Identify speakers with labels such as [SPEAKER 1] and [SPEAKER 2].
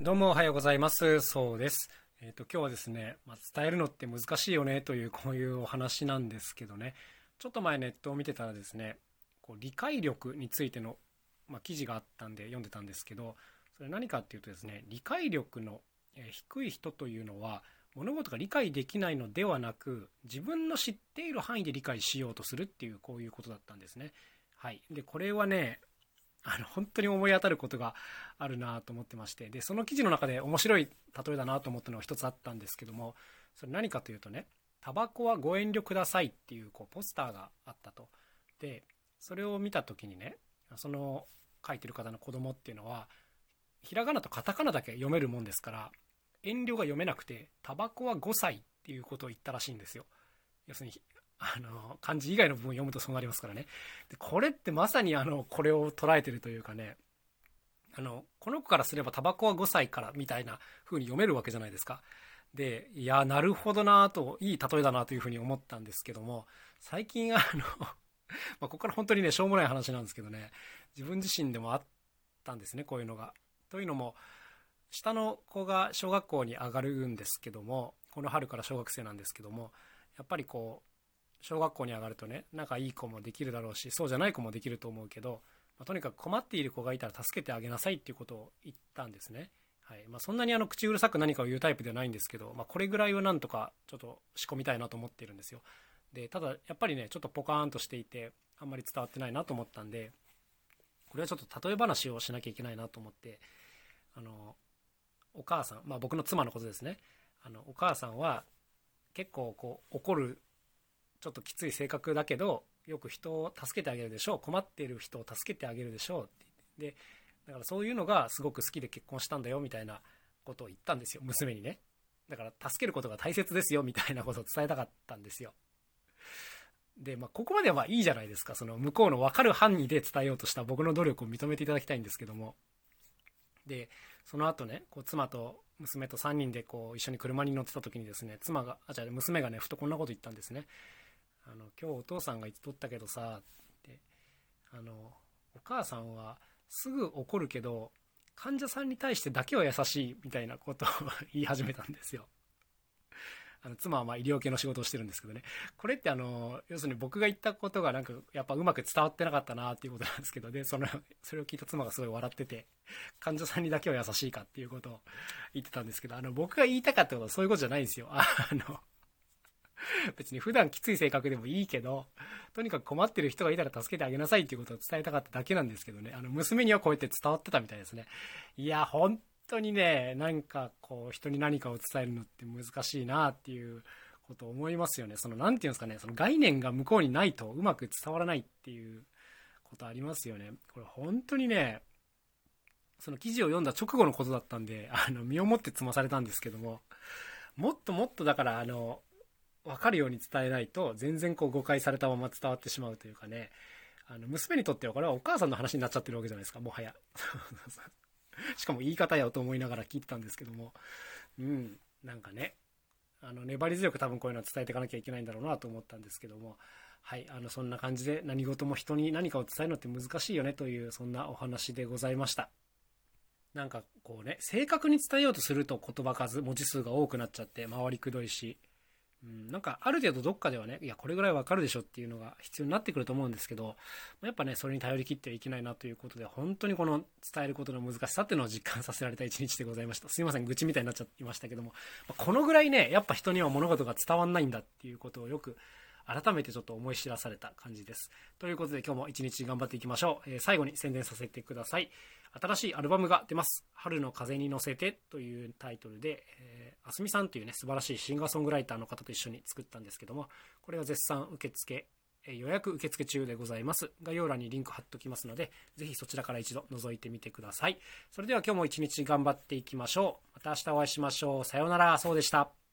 [SPEAKER 1] どうもおはようございます。そうです。えっ、ー、と、今日はですね、まあ、伝えるのって難しいよねというこういうお話なんですけどね、ちょっと前ネットを見てたらですね、こう理解力についての、まあ、記事があったんで読んでたんですけど、それ何かっていうとですね、理解力の低い人というのは、物事が理解できないのではなく、自分の知っている範囲で理解しようとするっていう、こういうことだったんですね。はい。で、これはね、あの、本当に思い当たることがあるなと思ってまして、で、その記事の中で面白い例えだなと思ったのが一つあったんですけども、それ何かというとね、タバコはご遠慮くださいっていうこうポスターがあったと。で、それを見た時にね、その書いてる方の子供っていうのは、ひらがなとカタカナだけ読めるもんですから、遠慮が読めなくて、タバコは5歳っていうことを言ったらしいんですよ。要するに、あの、漢字以外の部分を読むとそうなりますからね。で、これってまさにあの、これを捉えてるというかね、あの、この子からすればタバコは5歳からみたいな風に読めるわけじゃないですか。で、いや、なるほどなと、いい例えだなというふうに思ったんですけども、最近あの ま、ここから本当にね、しょうもない話なんですけどね、自分自身でもあったんですね、こういうのが。というのも、下の子が小学校に上がるんですけども、この春から小学生なんですけども、やっぱりこう、小学校に上がるとね仲いい子もできるだろうしそうじゃない子もできると思うけど、まあ、とにかく困っている子がいたら助けてあげなさいっていうことを言ったんですね。はいまあ、そんなにあの口うるさく何かを言うタイプではないんですけど、まあ、これぐらいはなんとかちょっと仕込みたいなと思ってるんですよ。でただやっぱりねちょっとポカーンとしていてあんまり伝わってないなと思ったんでこれはちょっと例え話をしなきゃいけないなと思ってあのお母さんまあ僕の妻のことですねあのお母さんは結構こう怒るちょっときつい性格だけどよく人を助けてあげるでしょう。困っている人を助けてあげるでしょうってでだからそういうのがすごく好きで結婚したんだよみたいなことを言ったんですよ。娘にね。だから助けることが大切ですよみたいなことを伝えたかったんですよ。で、まあ、ここまではいいじゃないですか。その向こうの分かる範囲で伝えようとした僕の努力を認めていただきたいんですけども。でその後ねこう妻と娘と3人でこう一緒に車に乗ってた時にですね妻があじゃあ娘がねふとこんなこと言ったんですね。あの今日お父さんが言っとったけどさって。あのお母さんはすぐ怒るけど患者さんに対してだけは優しいみたいなことを言い始めたんですよ。あの妻はま医療系の仕事をしてるんですけどね。これってあの要するに僕が言ったことがなんかやっぱうまく伝わってなかったなっていうことなんですけどでそのそれを聞いた妻がすごい笑ってて患者さんにだけは優しいかっていうことを言ってたんですけどあの僕が言いたかったことはそういうことじゃないんですよ。あの 別に普段きつい性格でもいいけど、とにかく困ってる人がいたら助けてあげなさいっていうことを伝えたかっただけなんですけどね、あの、娘にはこうやって伝わってたみたいですね。いや、本当にね、なんかこう、人に何かを伝えるのって難しいなっていうことを思いますよね。その、なんていうんですかね、その概念が向こうにないとうまく伝わらないっていうことありますよね。これ本当にね、その記事を読んだ直後のことだったんで、あの、身をもって積まされたんですけども、もっともっとだから、あの、分かるように伝えないと全然こう誤解されたまま伝わってしまうというかね。あの娘にとってはこれはお母さんの話になっちゃってるわけじゃないですか。もはや。しかも言い方やと思いながら聞いてたんですけども。うん。なんかね。あの粘り強く多分こういうのは伝えていかなきゃいけないんだろうなと思ったんですけども。はい。あのそんな感じで何事も人に何かを伝えるのって難しいよねというそんなお話でございました。なんかこうね正確に伝えようとすると言葉数文字数が多くなっちゃって回りくどいし。うん、なんかある程度どっかではね、いや、これぐらいわかるでしょっていうのが必要になってくると思うんですけど、やっぱね、それに頼り切ってはいけないなということで、本当にこの伝えることの難しさっていうのを実感させられた一日でございました。すいません、愚痴みたいになっちゃいましたけども、このぐらいね、やっぱ人には物事が伝わんないんだっていうことをよく改めてちょっと思い知らされた感じです。ということで今日も一日頑張っていきましょう。えー、最後に宣伝させてください。新しいアルバムが出ます。春の風に乗せてというタイトルで、えー、あすみさんというね、素晴らしいシンガーソングライターの方と一緒に作ったんですけども、これは絶賛受付、え予約受付中でございます。概要欄にリンク貼っときますので、ぜひそちらから一度覗いてみてください。それでは今日も一日頑張っていきましょう。また明日お会いしましょう。さようなら。そうでした。